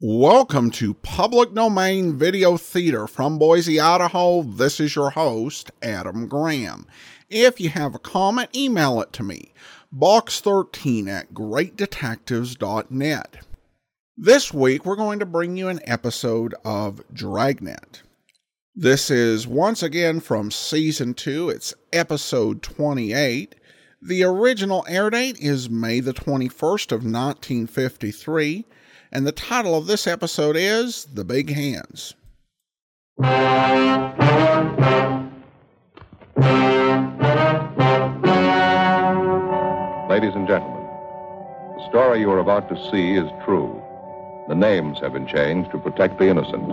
Welcome to Public Domain Video Theater from Boise, Idaho. This is your host, Adam Graham. If you have a comment, email it to me, box13 at greatdetectives.net. This week, we're going to bring you an episode of Dragnet. This is once again from season 2, it's episode 28. The original air date is May the 21st of 1953 and the title of this episode is The Big Hands. Ladies and gentlemen, the story you are about to see is true. The names have been changed to protect the innocent.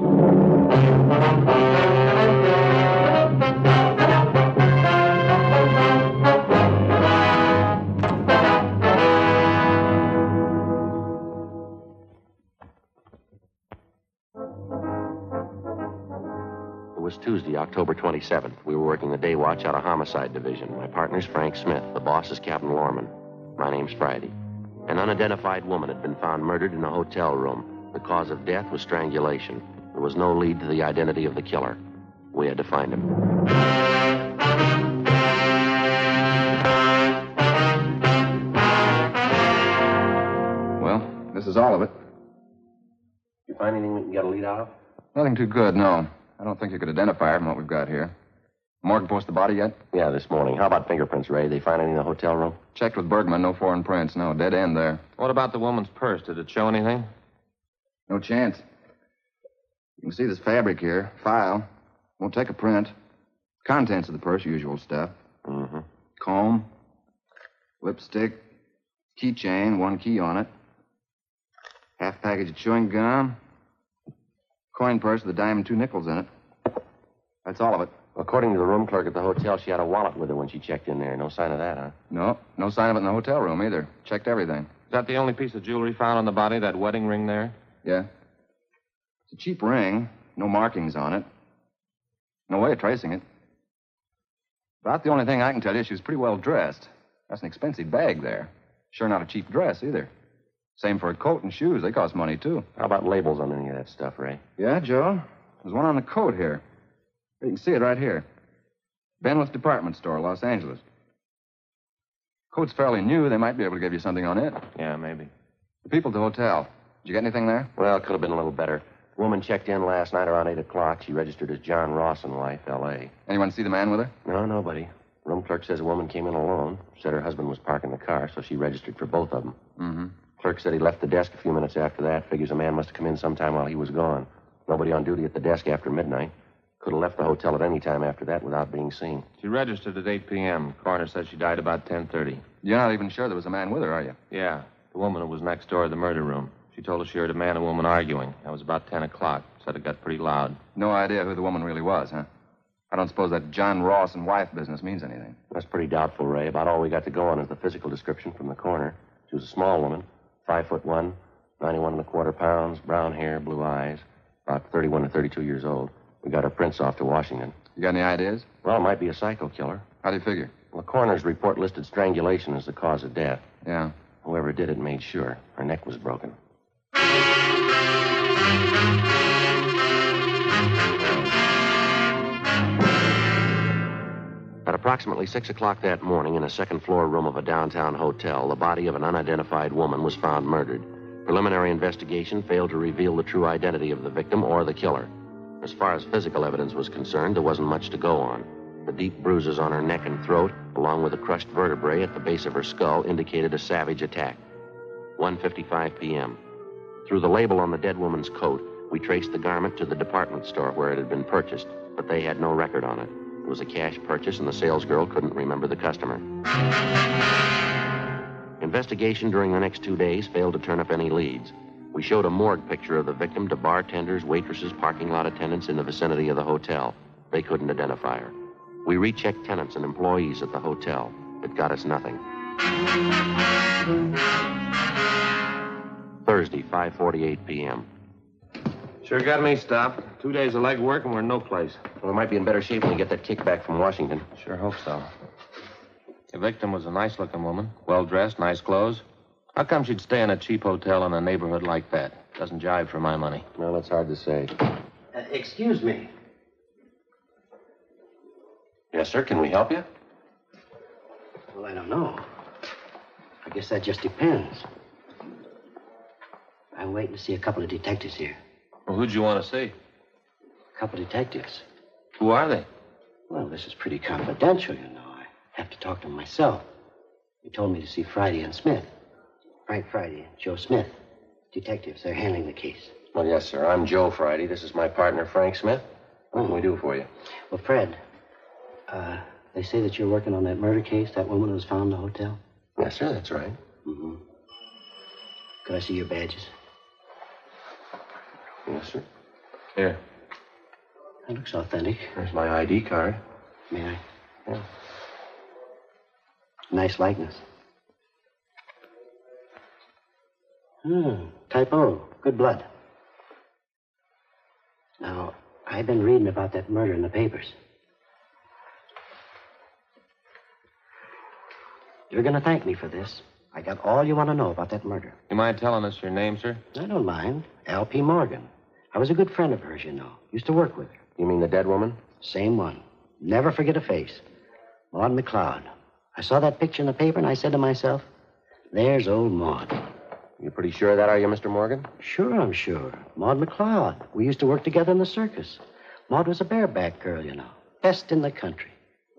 Tuesday, October 27th. We were working the day watch out of Homicide Division. My partner's Frank Smith. The boss is Captain Lorman. My name's Friday. An unidentified woman had been found murdered in a hotel room. The cause of death was strangulation. There was no lead to the identity of the killer. We had to find him. Well, this is all of it. You find anything we can get a lead out of? Nothing too good, no. I don't think you could identify her from what we've got here. Morgue post the body yet? Yeah, this morning. How about fingerprints, Ray? They find any in the hotel room? Checked with Bergman. No foreign prints. No, dead end there. What about the woman's purse? Did it show anything? No chance. You can see this fabric here. File. Won't take a print. Contents of the purse, usual stuff. Mm-hmm. Comb. Lipstick. Keychain, one key on it. Half package of chewing gum. Coin purse with a dime and two nickels in it. That's all of it. According to the room clerk at the hotel, she had a wallet with her when she checked in there. No sign of that, huh? No, no sign of it in the hotel room either. Checked everything. Is that the only piece of jewelry found on the body, that wedding ring there? Yeah. It's a cheap ring. No markings on it. No way of tracing it. About the only thing I can tell you, she was pretty well dressed. That's an expensive bag there. Sure not a cheap dress either. Same for a coat and shoes. They cost money, too. How about labels on any of that stuff, Ray? Yeah, Joe. There's one on the coat here. You can see it right here. Benwith Department Store, Los Angeles. Coat's fairly new. They might be able to give you something on it. Yeah, maybe. The people at the hotel. Did you get anything there? Well, it could have been a little better. The woman checked in last night around 8 o'clock. She registered as John Ross in Life, L.A. Anyone see the man with her? No, nobody. Room clerk says a woman came in alone. Said her husband was parking the car, so she registered for both of them. Mm-hmm. Clerk said he left the desk a few minutes after that. Figures a man must have come in sometime while he was gone. Nobody on duty at the desk after midnight. Could have left the hotel at any time after that without being seen. She registered at 8 p.m. Coroner said she died about 10.30. You're not even sure there was a man with her, are you? Yeah, the woman who was next door to the murder room. She told us she heard a man and woman arguing. That was about 10 o'clock. Said it got pretty loud. No idea who the woman really was, huh? I don't suppose that John Ross and wife business means anything. That's pretty doubtful, Ray. About all we got to go on is the physical description from the coroner. She was a small woman, five foot one, 91 and a quarter pounds, brown hair, blue eyes, about 31 to 32 years old. We got her prints off to Washington. You got any ideas? Well, it might be a psycho killer. How do you figure? Well, the coroner's report listed strangulation as the cause of death. Yeah. Whoever did it made sure her neck was broken. At approximately 6 o'clock that morning, in a second floor room of a downtown hotel, the body of an unidentified woman was found murdered. Preliminary investigation failed to reveal the true identity of the victim or the killer. As far as physical evidence was concerned, there wasn't much to go on. The deep bruises on her neck and throat, along with the crushed vertebrae at the base of her skull, indicated a savage attack. 1:55 p.m. Through the label on the dead woman's coat, we traced the garment to the department store where it had been purchased, but they had no record on it. It was a cash purchase, and the salesgirl couldn't remember the customer. Investigation during the next two days failed to turn up any leads. We showed a morgue picture of the victim to bartenders, waitresses, parking lot attendants in the vicinity of the hotel. They couldn't identify her. We rechecked tenants and employees at the hotel. It got us nothing. Thursday, 5:48 p.m. Sure got me stopped. Two days of leg work and we're in no place. Well, we might be in better shape when we get that kickback from Washington. Sure hope so. The victim was a nice-looking woman, well dressed, nice clothes. How come she'd stay in a cheap hotel in a neighborhood like that? Doesn't jive for my money. Well, it's hard to say. Uh, excuse me. Yes, sir. Can we help you? Well, I don't know. I guess that just depends. I'm waiting to see a couple of detectives here. Well, who'd you want to see? A couple of detectives. Who are they? Well, this is pretty confidential, you know. I have to talk to them myself. They told me to see Friday and Smith. Frank Friday and Joe Smith. Detectives. They're handling the case. Well, yes, sir. I'm Joe Friday. This is my partner, Frank Smith. What can we do for you? Well, Fred, uh, they say that you're working on that murder case, that woman who was found in the hotel. Yes, sir. That's right. Mm-hmm. Could I see your badges? Yes, sir. Here. That looks authentic. There's my ID card. May I? Yeah. Nice likeness. Hmm. Typo. Good blood. Now, I've been reading about that murder in the papers. You're going to thank me for this. I got all you want to know about that murder. You mind telling us your name, sir? I don't mind. L.P. Morgan. I was a good friend of hers, you know. Used to work with her. You mean the dead woman? Same one. Never forget a face. Maud McLeod. I saw that picture in the paper and I said to myself, there's old Maud. You're pretty sure of that, are you, Mr. Morgan? Sure, I'm sure. Maud McLeod. We used to work together in the circus. Maud was a bareback girl, you know. Best in the country.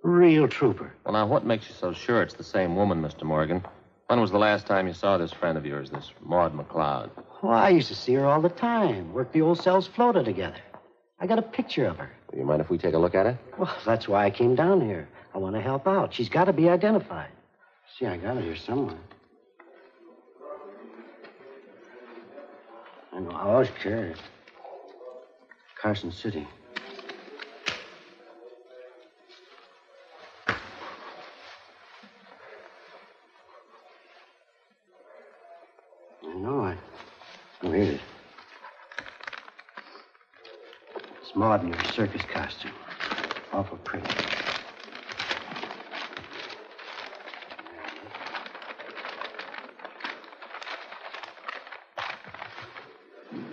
Real trooper. Well, now, what makes you so sure it's the same woman, Mr. Morgan? When was the last time you saw this friend of yours, this Maud McLeod? Oh, I used to see her all the time. Worked the old Sells-Floto together. I got a picture of her. Do you mind if we take a look at it? Well, that's why I came down here. I want to help out. She's got to be identified. See, I got it here somewhere. I know. I always carry it. Carson City. Maud in her circus costume. Awful pretty.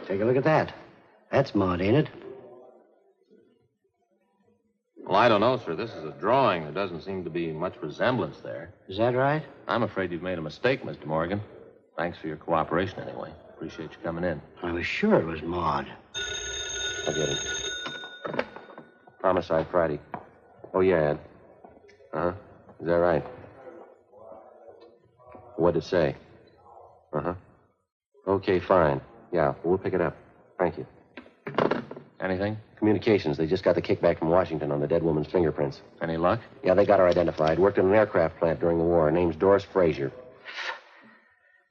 Take a look at that. That's Maud, ain't it? Well, I don't know, sir. This is a drawing. There doesn't seem to be much resemblance there. Is that right? I'm afraid you've made a mistake, Mr. Morgan. Thanks for your cooperation, anyway. Appreciate you coming in. I was sure it was Maud. I get it. Homicide Friday. Oh, yeah, Ed. Uh-huh. Is that right? What'd it say? Uh-huh. Okay, fine. Yeah, we'll pick it up. Thank you. Anything? Communications. They just got the kickback from Washington on the dead woman's fingerprints. Any luck? Yeah, they got her identified. Worked in an aircraft plant during the war. Her name's Doris Frazier.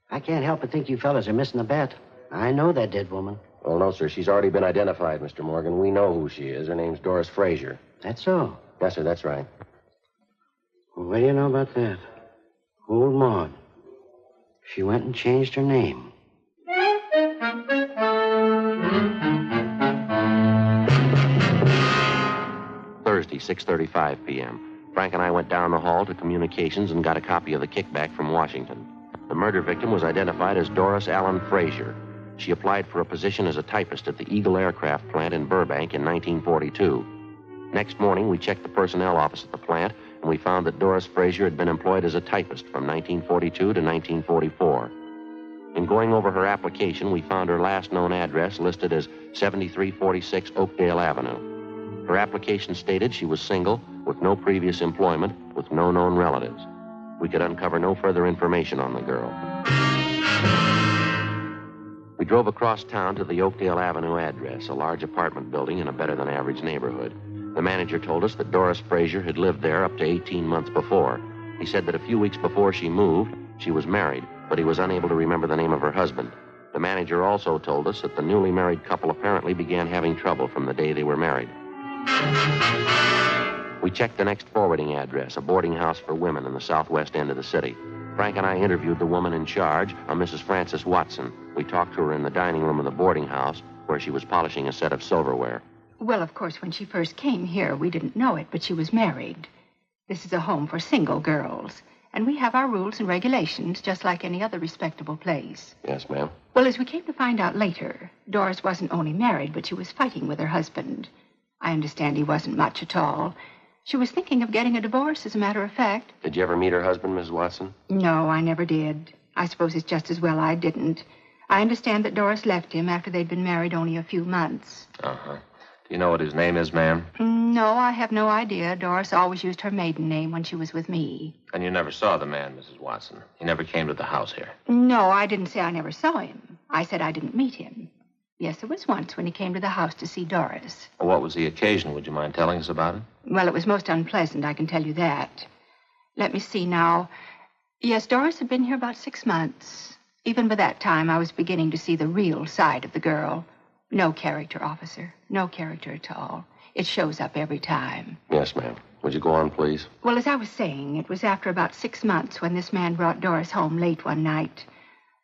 I can't help but think you fellas are missing the bet. I know that dead woman. Well, no, sir. She's already been identified, Mr. Morgan. We know who she is. Her name's Doris Frazier. That's so. Yes, sir, that's right. Well, what do you know about that? Old Maud. She went and changed her name. Thursday, 6:35 p.m. Frank and I went down the hall to communications and got a copy of the kickback from Washington. The murder victim was identified as Doris Allen Frazier. She applied for a position as a typist at the Eagle Aircraft Plant in Burbank in 1942. Next morning, we checked the personnel office at the plant, and we found that Doris Frazier had been employed as a typist from 1942 to 1944. In going over her application, we found her last known address listed as 7346 Oakdale Avenue. Her application stated she was single, with no previous employment, with no known relatives. We could uncover no further information on the girl. We drove across town to the Oakdale Avenue address, a large apartment building in a better than average neighborhood. The manager told us that Doris Frazier had lived there up to 18 months before. He said that a few weeks before she moved, she was married, but he was unable to remember the name of her husband. The manager also told us that the newly married couple apparently began having trouble from the day they were married. We checked the next forwarding address, a boarding house for women in the southwest end of the city. Frank and I interviewed the woman in charge, a Mrs. Frances Watson. We talked to her in the dining room of the boarding house, where she was polishing a set of silverware. Well, of course, when she first came here, we didn't know it, but she was married. This is a home for single girls, And we have our rules and regulations, just like any other respectable place. Yes, ma'am. Well, as we came to find out later, Doris wasn't only married, but she was fighting with her husband. I understand he wasn't much at all. She was thinking of getting a divorce, as a matter of fact. Did you ever meet her husband, Miss Watson? No, I never did. I suppose it's just as well I didn't. I understand that Doris left him after they'd been married only a few months. Uh huh. Do you know what his name is, ma'am? No, I have no idea. Doris always used her maiden name when she was with me. And you never saw the man, Mrs. Watson. He never came to the house here. No, I didn't say I never saw him. I said I didn't meet him. Yes, there was once when he came to the house to see Doris. What was the occasion? Would you mind telling us about it? Well, it was most unpleasant, I can tell you that. Let me see now. Yes, Doris had been here about six months. Even by that time, I was beginning to see the real side of the girl. No character, officer. No character at all. It shows up every time. Yes, ma'am. Would you go on, please? Well, as I was saying, it was after about six months when this man brought Doris home late one night.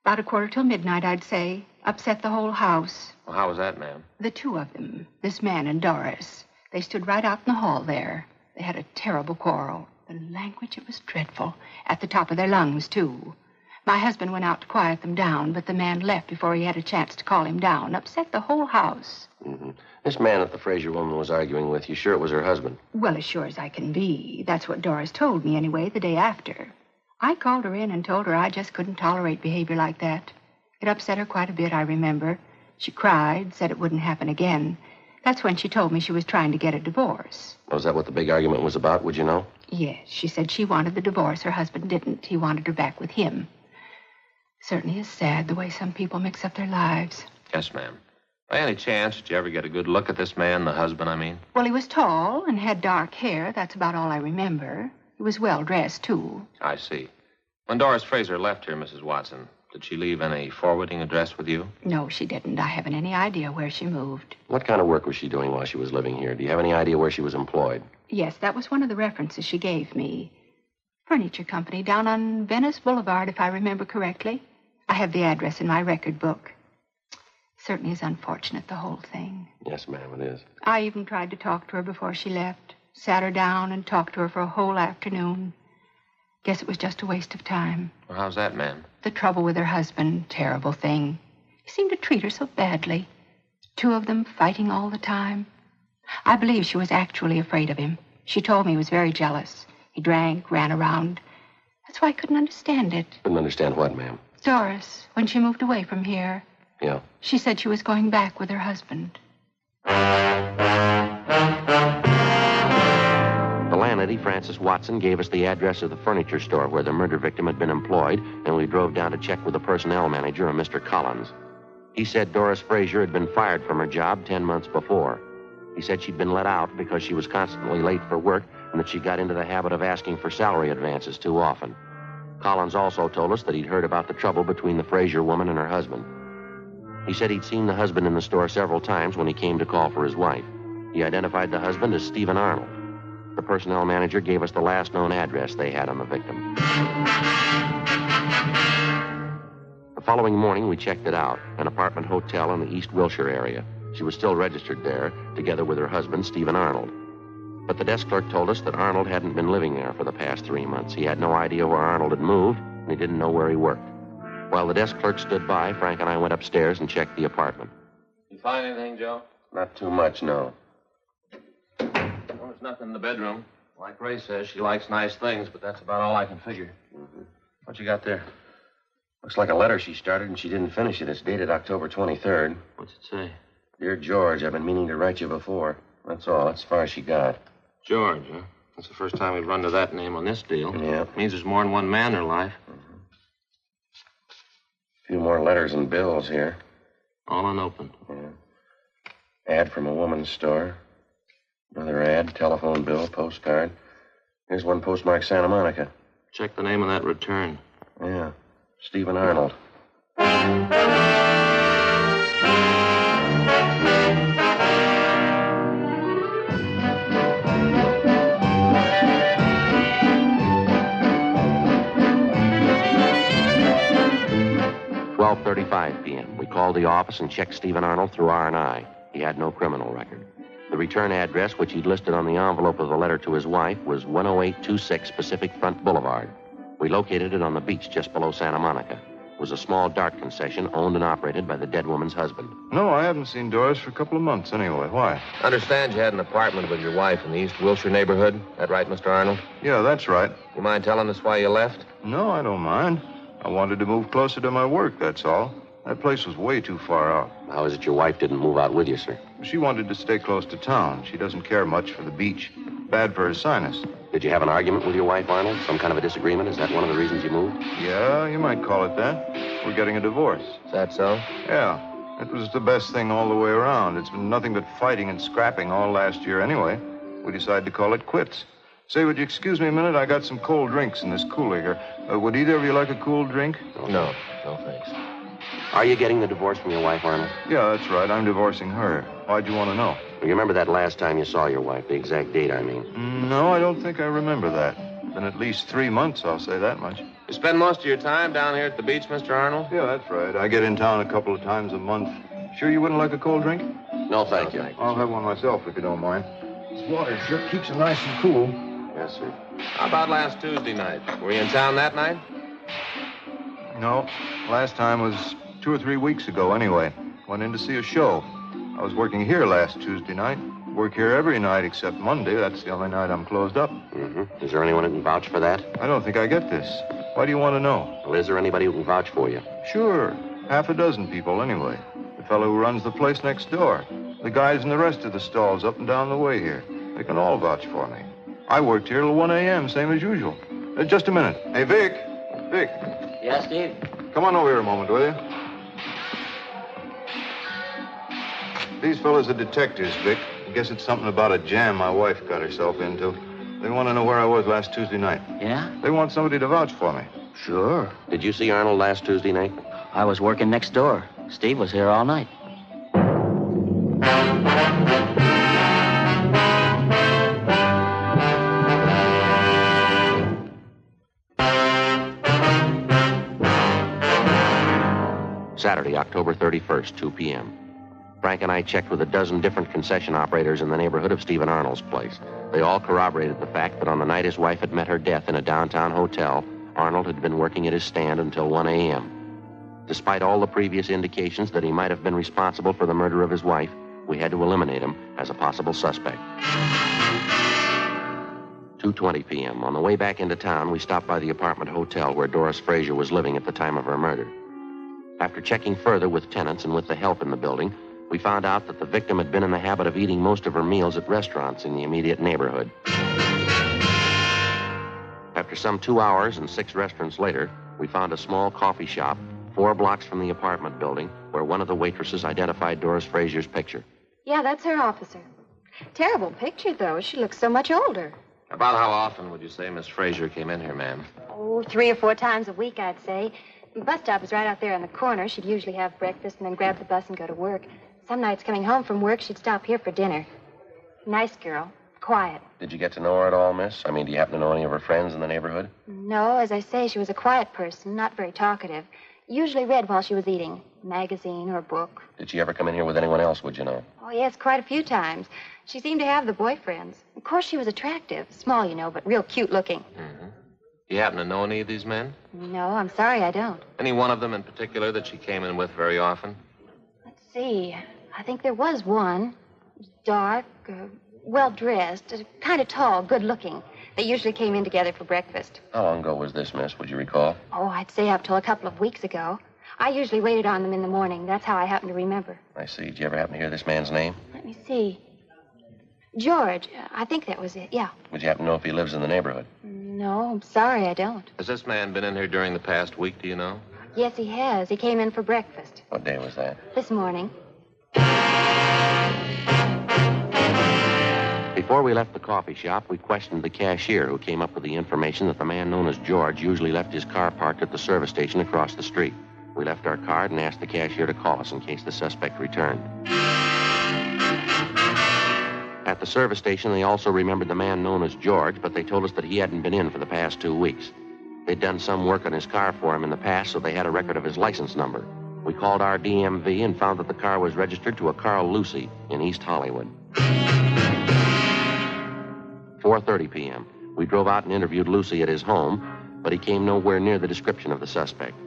About a quarter till midnight, I'd say. Upset the whole house. Well, how was that, ma'am? The two of them, this man and Doris, they stood right out in the hall there. They had a terrible quarrel. The language, it was dreadful. At the top of their lungs, too. My husband went out to quiet them down, but the man left before he had a chance to call him down. Upset the whole house. Mm-hmm. This man that the Frazier woman was arguing with, you sure it was her husband? Well, as sure as I can be. That's what Doris told me, anyway, the day after. I called her in and told her I just couldn't tolerate behavior like that. It upset her quite a bit, I remember. She cried, said it wouldn't happen again. That's when she told me she was trying to get a divorce. Was that what the big argument was about, would you know? Yes, she said she wanted the divorce. Her husband didn't. He wanted her back with him. Certainly is sad the way some people mix up their lives. Yes, ma'am. By any chance, did you ever get a good look at this man, the husband, I mean? Well, he was tall and had dark hair. That's about all I remember. He was well dressed, too. I see. When Doris Frazier left here, Mrs. Watson, did she leave any forwarding address with you? No, she didn't. I haven't any idea where she moved. What kind of work was she doing while she was living here? Do you have any idea where she was employed? Yes, that was one of the references she gave me. Furniture company down on Venice Boulevard, if I remember correctly. I have the address in my record book. Certainly is unfortunate, the whole thing. Yes, ma'am, it is. I even tried to talk to her before she left. Sat her down and talked to her for a whole afternoon. Guess it was just a waste of time. Well, how's that, ma'am? The trouble with her husband, terrible thing. He seemed to treat her so badly. Two of them fighting all the time. I believe she was actually afraid of him. She told me he was very jealous. He drank, ran around. That's why I couldn't understand it. Couldn't understand what, ma'am? Doris, when she moved away from here, Yeah. she said she was going back with her husband. Landlady, Frances Watson, gave us the address of the furniture store where the murder victim had been employed, and we drove down to check with the personnel manager, a Mr. Collins. He said Doris Frazier had been fired from her job ten months before. He said she'd been let out because she was constantly late for work and that she got into the habit of asking for salary advances too often. Collins also told us that he'd heard about the trouble between the Frazier woman and her husband. He said he'd seen the husband in the store several times when he came to call for his wife. He identified the husband as Stephen Arnold. The personnel manager gave us the last known address they had on the victim. The following morning, we checked it out an apartment hotel in the East Wilshire area. She was still registered there, together with her husband, Stephen Arnold. But the desk clerk told us that Arnold hadn't been living there for the past three months. He had no idea where Arnold had moved, and he didn't know where he worked. While the desk clerk stood by, Frank and I went upstairs and checked the apartment. You find anything, Joe? Not too much, no. There's nothing in the bedroom. Like Ray says, she likes nice things, but that's about all I can figure. Mm-hmm. What you got there? Looks like a letter she started and she didn't finish it. It's dated October 23rd. What's it say? Dear George, I've been meaning to write you before. That's all. That's as far as she got. George, huh? That's the first time we've run to that name on this deal. Yeah. Means there's more than one man in her life. A few more letters and bills here. All unopened. Ad from a woman's store. Another ad, telephone bill, postcard. Here's one postmarked Santa Monica. Check the name of that return. Yeah. Stephen Arnold. Twelve thirty-five p.m. We called the office and checked Stephen Arnold through R&I. He had no criminal record. The return address, which he'd listed on the envelope of the letter to his wife, was 10826 Pacific Front Boulevard. We located it on the beach just below Santa Monica. It was a small dark concession owned and operated by the dead woman's husband. No, I haven't seen Doris for a couple of months anyway. Why? I Understand you had an apartment with your wife in the East Wilshire neighborhood. That right, Mr. Arnold? Yeah, that's right. You mind telling us why you left? No, I don't mind. I wanted to move closer to my work, that's all. That place was way too far out. How is it your wife didn't move out with you, sir? She wanted to stay close to town. She doesn't care much for the beach. Bad for her sinus. Did you have an argument with your wife, Arnold? Some kind of a disagreement? Is that one of the reasons you moved? Yeah, you might call it that. We're getting a divorce. Is that so? Yeah. It was the best thing all the way around. It's been nothing but fighting and scrapping all last year anyway. We decided to call it quits. Say, would you excuse me a minute? I got some cold drinks in this cooler here. Uh, would either of you like a cool drink? No. No, thanks. Are you getting the divorce from your wife, Arnold? Yeah, that's right. I'm divorcing her. Why'd you want to know? You remember that last time you saw your wife, the exact date, I mean? No, I don't think I remember that. Been at least three months, I'll say that much. You spend most of your time down here at the beach, Mr. Arnold? Yeah, that's right. I get in town a couple of times a month. Sure you wouldn't like a cold drink? No, thank you. I'll have one myself if you don't mind. This water sure keeps them nice and cool. Yes, sir. How about last Tuesday night? Were you in town that night? No, last time was two or three weeks ago anyway. Went in to see a show. I was working here last Tuesday night. Work here every night except Monday. That's the only night I'm closed up. Mm-hmm. Is there anyone who can vouch for that? I don't think I get this. Why do you want to know? Well, is there anybody who can vouch for you? Sure. Half a dozen people, anyway. The fellow who runs the place next door. The guys in the rest of the stalls up and down the way here. They can all vouch for me. I worked here till 1 a.m., same as usual. Uh, just a minute. Hey, Vic. Vic, Yeah, Steve? come on over here a moment, will you? These fellows are detectives, Vic. I guess it's something about a jam my wife got herself into. They want to know where I was last Tuesday night. Yeah? They want somebody to vouch for me. Sure. Did you see Arnold last Tuesday night? I was working next door. Steve was here all night. October 31st, 2 p.m. Frank and I checked with a dozen different concession operators in the neighborhood of Stephen Arnold's place. They all corroborated the fact that on the night his wife had met her death in a downtown hotel, Arnold had been working at his stand until 1 a.m. Despite all the previous indications that he might have been responsible for the murder of his wife, we had to eliminate him as a possible suspect. 2:20 p.m. On the way back into town, we stopped by the apartment hotel where Doris Frazier was living at the time of her murder. After checking further with tenants and with the help in the building, we found out that the victim had been in the habit of eating most of her meals at restaurants in the immediate neighborhood. After some two hours and six restaurants later, we found a small coffee shop four blocks from the apartment building where one of the waitresses identified Doris Frazier's picture. Yeah, that's her officer. Terrible picture, though. She looks so much older. About how often would you say Miss Frazier came in here, ma'am? Oh, three or four times a week, I'd say. The bus stop is right out there on the corner. She'd usually have breakfast and then grab the bus and go to work. Some nights coming home from work, she'd stop here for dinner. Nice girl. Quiet. Did you get to know her at all, miss? I mean, do you happen to know any of her friends in the neighborhood? No, as I say, she was a quiet person, not very talkative. Usually read while she was eating. Magazine or book. Did she ever come in here with anyone else, would you know? Oh, yes, quite a few times. She seemed to have the boyfriends. Of course, she was attractive. Small, you know, but real cute looking. Do you happen to know any of these men? No, I'm sorry I don't. Any one of them in particular that she came in with very often? Let's see. I think there was one. Dark, uh, well dressed, uh, kind of tall, good looking. They usually came in together for breakfast. How long ago was this, miss? Would you recall? Oh, I'd say up till a couple of weeks ago. I usually waited on them in the morning. That's how I happen to remember. I see. Did you ever happen to hear this man's name? Let me see. George. uh, I think that was it. Yeah. Would you happen to know if he lives in the neighborhood? No, I'm sorry I don't. Has this man been in here during the past week, do you know? Yes, he has. He came in for breakfast What day was that? this morning. Before we left the coffee shop, we questioned the cashier who came up with the information that the man known as George usually left his car parked at the service station across the street. We left our card and asked the cashier to call us in case the suspect returned. At the service station, they also remembered the man known as George, but they told us that he hadn't been in for the past two weeks. They'd done some work on his car for him in the past, so they had a record of his license number. We called our DMV and found that the car was registered to a Carl Lucy in East Hollywood. 4:30 p.m. We drove out and interviewed Lucy at his home. but he came nowhere near the description of the suspect.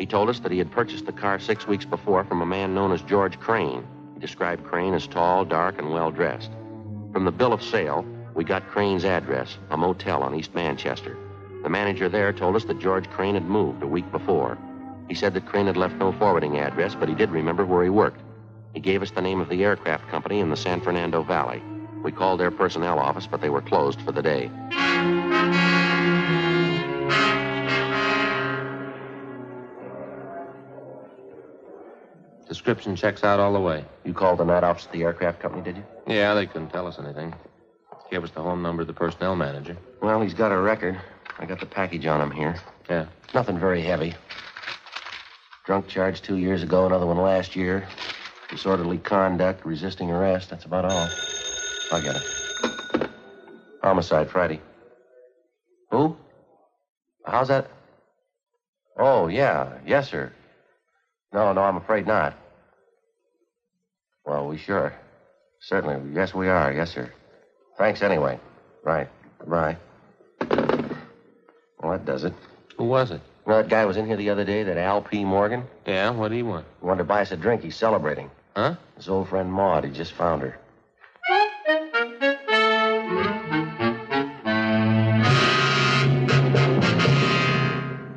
He told us that he had purchased the car six weeks before from a man known as George Crane. He described Crane as tall, dark, and well dressed. From the bill of sale, we got Crane's address, a motel on East Manchester. The manager there told us that George Crane had moved a week before. He said that Crane had left no forwarding address, but he did remember where he worked. He gave us the name of the aircraft company in the San Fernando Valley. We called their personnel office, but they were closed for the day. Description checks out all the way. You called the night office of the aircraft company, did you? Yeah, they couldn't tell us anything. Gave us the home number of the personnel manager. Well, he's got a record. I got the package on him here. Yeah. Nothing very heavy. Drunk charge two years ago, another one last year. Disorderly conduct, resisting arrest. That's about all. I get it. Homicide Friday. Who? How's that? Oh, yeah. Yes, sir. No, no, I'm afraid not. Well, we sure. Certainly. Yes, we are. Yes, sir. Thanks anyway. Right. Goodbye. Well, that does it. Who was it? You know that guy was in here the other day, that L.P. Morgan? Yeah, what do he want? He wanted to buy us a drink. He's celebrating. Huh? His old friend Maud. He just found her.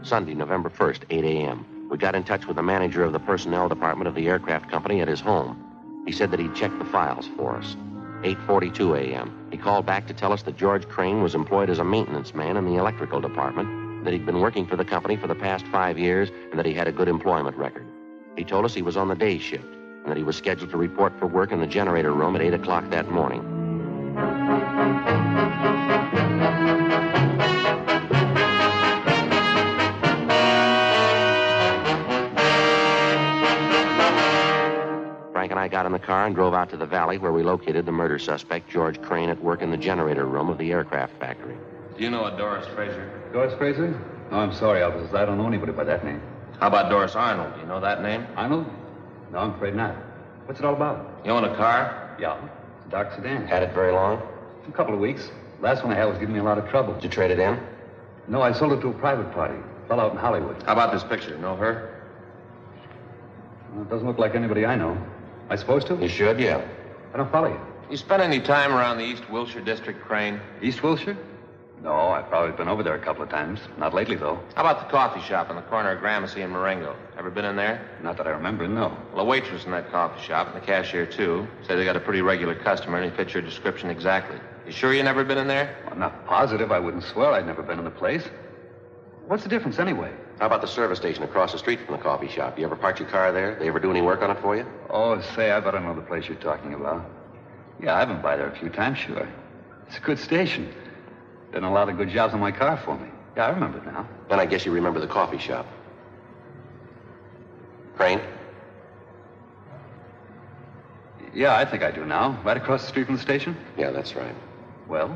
Sunday, November 1st, 8 a.m. We got in touch with the manager of the personnel department of the aircraft company at his home. He said that he'd checked the files for us. 8:42 a.m. He called back to tell us that George Crane was employed as a maintenance man in the electrical department, that he'd been working for the company for the past five years, and that he had a good employment record. He told us he was on the day shift, and that he was scheduled to report for work in the generator room at 8 o'clock that morning. Frank and I got in the car and drove out to the valley where we located the murder suspect, George Crane, at work in the generator room of the aircraft factory. Do you know a Doris Frazier? Doris Frazier? No, I'm sorry, officers. I don't know anybody by that name. How about Doris Arnold? Do you know that name? Arnold? No, I'm afraid not. What's it all about? You own a car? Yeah. It's a dark sedan. Had it very long? A couple of weeks. Last one I had was giving me a lot of trouble. Did you trade it in? No, I sold it to a private party. A fellow out in Hollywood. How about this picture? Know her? Well, it doesn't look like anybody I know. Am I supposed to? You should, yeah. I don't follow you. You spent any time around the East Wilshire District, Crane? East Wilshire? No, I've probably been over there a couple of times. Not lately, though. How about the coffee shop on the corner of Gramercy and Marengo? Ever been in there? Not that I remember, no. Well, a waitress in that coffee shop and the cashier, too, said they got a pretty regular customer and he fit your description exactly. You sure you never been in there? I'm not positive. I wouldn't swear I'd never been in the place. What's the difference, anyway? How about the service station across the street from the coffee shop? You ever park your car there? They ever do any work on it for you? Oh, say, I better know the place you're talking about. Yeah, I've been by there a few times, sure. It's a good station. Done a lot of good jobs on my car for me. Yeah, I remember now. Then I guess you remember the coffee shop. Crane? Yeah, I think I do now. Right across the street from the station? Yeah, that's right. Well,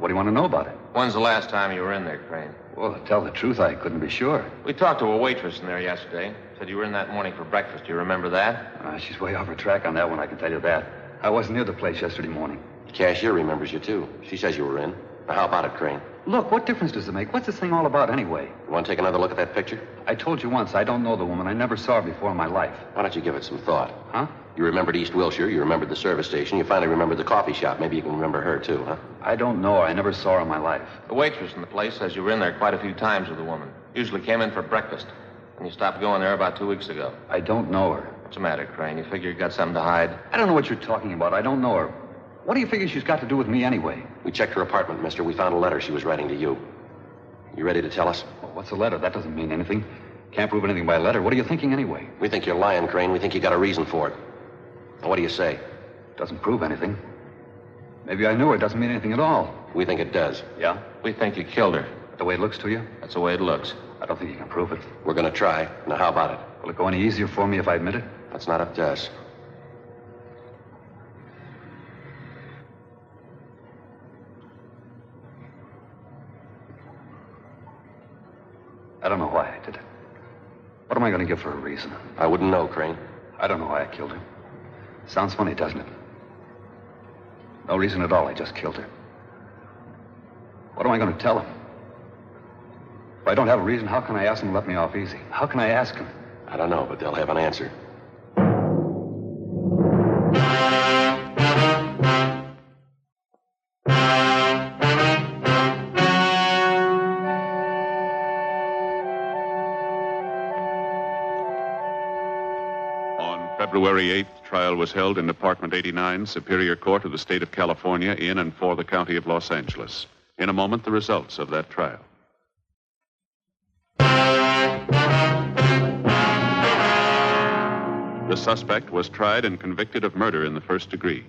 what do you want to know about it? When's the last time you were in there, Crane? Well, to tell the truth, I couldn't be sure. We talked to a waitress in there yesterday. Said you were in that morning for breakfast. Do you remember that? Uh, she's way off her track on that one, I can tell you that. I wasn't near the place yesterday morning. The cashier remembers you, too. She says you were in. Now, how about it, Crane? Look, what difference does it make? What's this thing all about anyway? You want to take another look at that picture? I told you once, I don't know the woman. I never saw her before in my life. Why don't you give it some thought? Huh? You remembered East Wilshire, you remembered the service station, you finally remembered the coffee shop. Maybe you can remember her, too, huh? I don't know her. I never saw her in my life. The waitress in the place says you were in there quite a few times with the woman. Usually came in for breakfast. And you stopped going there about two weeks ago. I don't know her. What's the matter, Crane? You figure you got something to hide? I don't know what you're talking about. I don't know her. What do you figure she's got to do with me anyway? We checked her apartment, mister. We found a letter she was writing to you. You ready to tell us? Well, what's a letter? That doesn't mean anything. Can't prove anything by a letter. What are you thinking anyway? We think you're lying, Crane. We think you got a reason for it. Now, what do you say? Doesn't prove anything. Maybe I knew her. Doesn't mean anything at all. We think it does. Yeah? We think you killed her. The way it looks to you? That's the way it looks. I don't think you can prove it. We're going to try. Now, how about it? Will it go any easier for me if I admit it? That's not up to us. I don't know why I did it. What am I going to give for a reason? I wouldn't know, Crane. I don't know why I killed her. Sounds funny, doesn't it? No reason at all. I just killed her. What am I going to tell him? If I don't have a reason, how can I ask him to let me off easy? How can I ask him? I don't know, but they'll have an answer. On February 8th, trial was held in Department 89, Superior Court of the State of California, in and for the County of Los Angeles. In a moment, the results of that trial. The suspect was tried and convicted of murder in the first degree.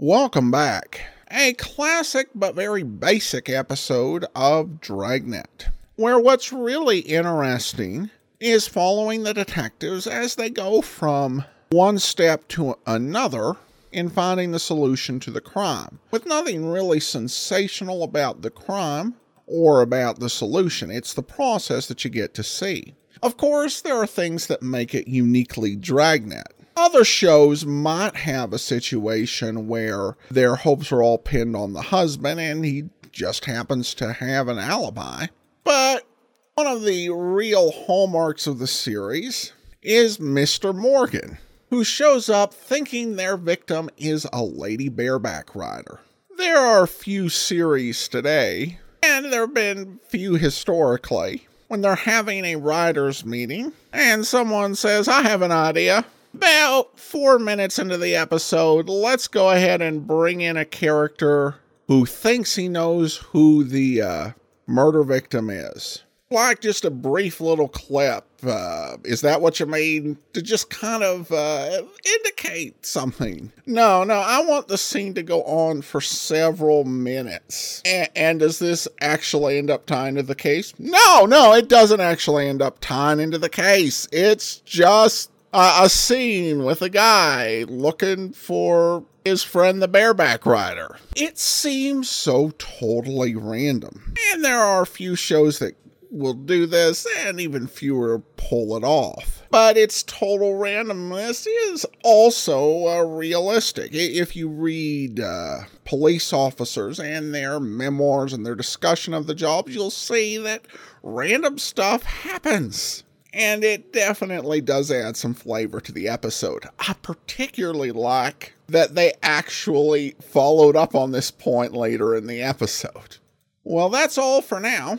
Welcome back. A classic but very basic episode of Dragnet, where what's really interesting is following the detectives as they go from one step to another in finding the solution to the crime, with nothing really sensational about the crime or about the solution. It's the process that you get to see. Of course, there are things that make it uniquely Dragnet. Other shows might have a situation where their hopes are all pinned on the husband and he just happens to have an alibi. But one of the real hallmarks of the series is Mr. Morgan, who shows up thinking their victim is a lady bareback rider. There are few series today, and there have been few historically, when they're having a writers' meeting and someone says, I have an idea. About four minutes into the episode, let's go ahead and bring in a character who thinks he knows who the uh, murder victim is. Like just a brief little clip. Uh, is that what you mean? To just kind of uh, indicate something. No, no, I want the scene to go on for several minutes. A- and does this actually end up tying to the case? No, no, it doesn't actually end up tying into the case. It's just uh, a scene with a guy looking for his friend the bareback rider. It seems so totally random. And there are a few shows that will do this, and even fewer pull it off. But its total randomness is also uh, realistic. If you read uh, police officers and their memoirs and their discussion of the jobs, you'll see that random stuff happens and it definitely does add some flavor to the episode. I particularly like that they actually followed up on this point later in the episode. Well, that's all for now.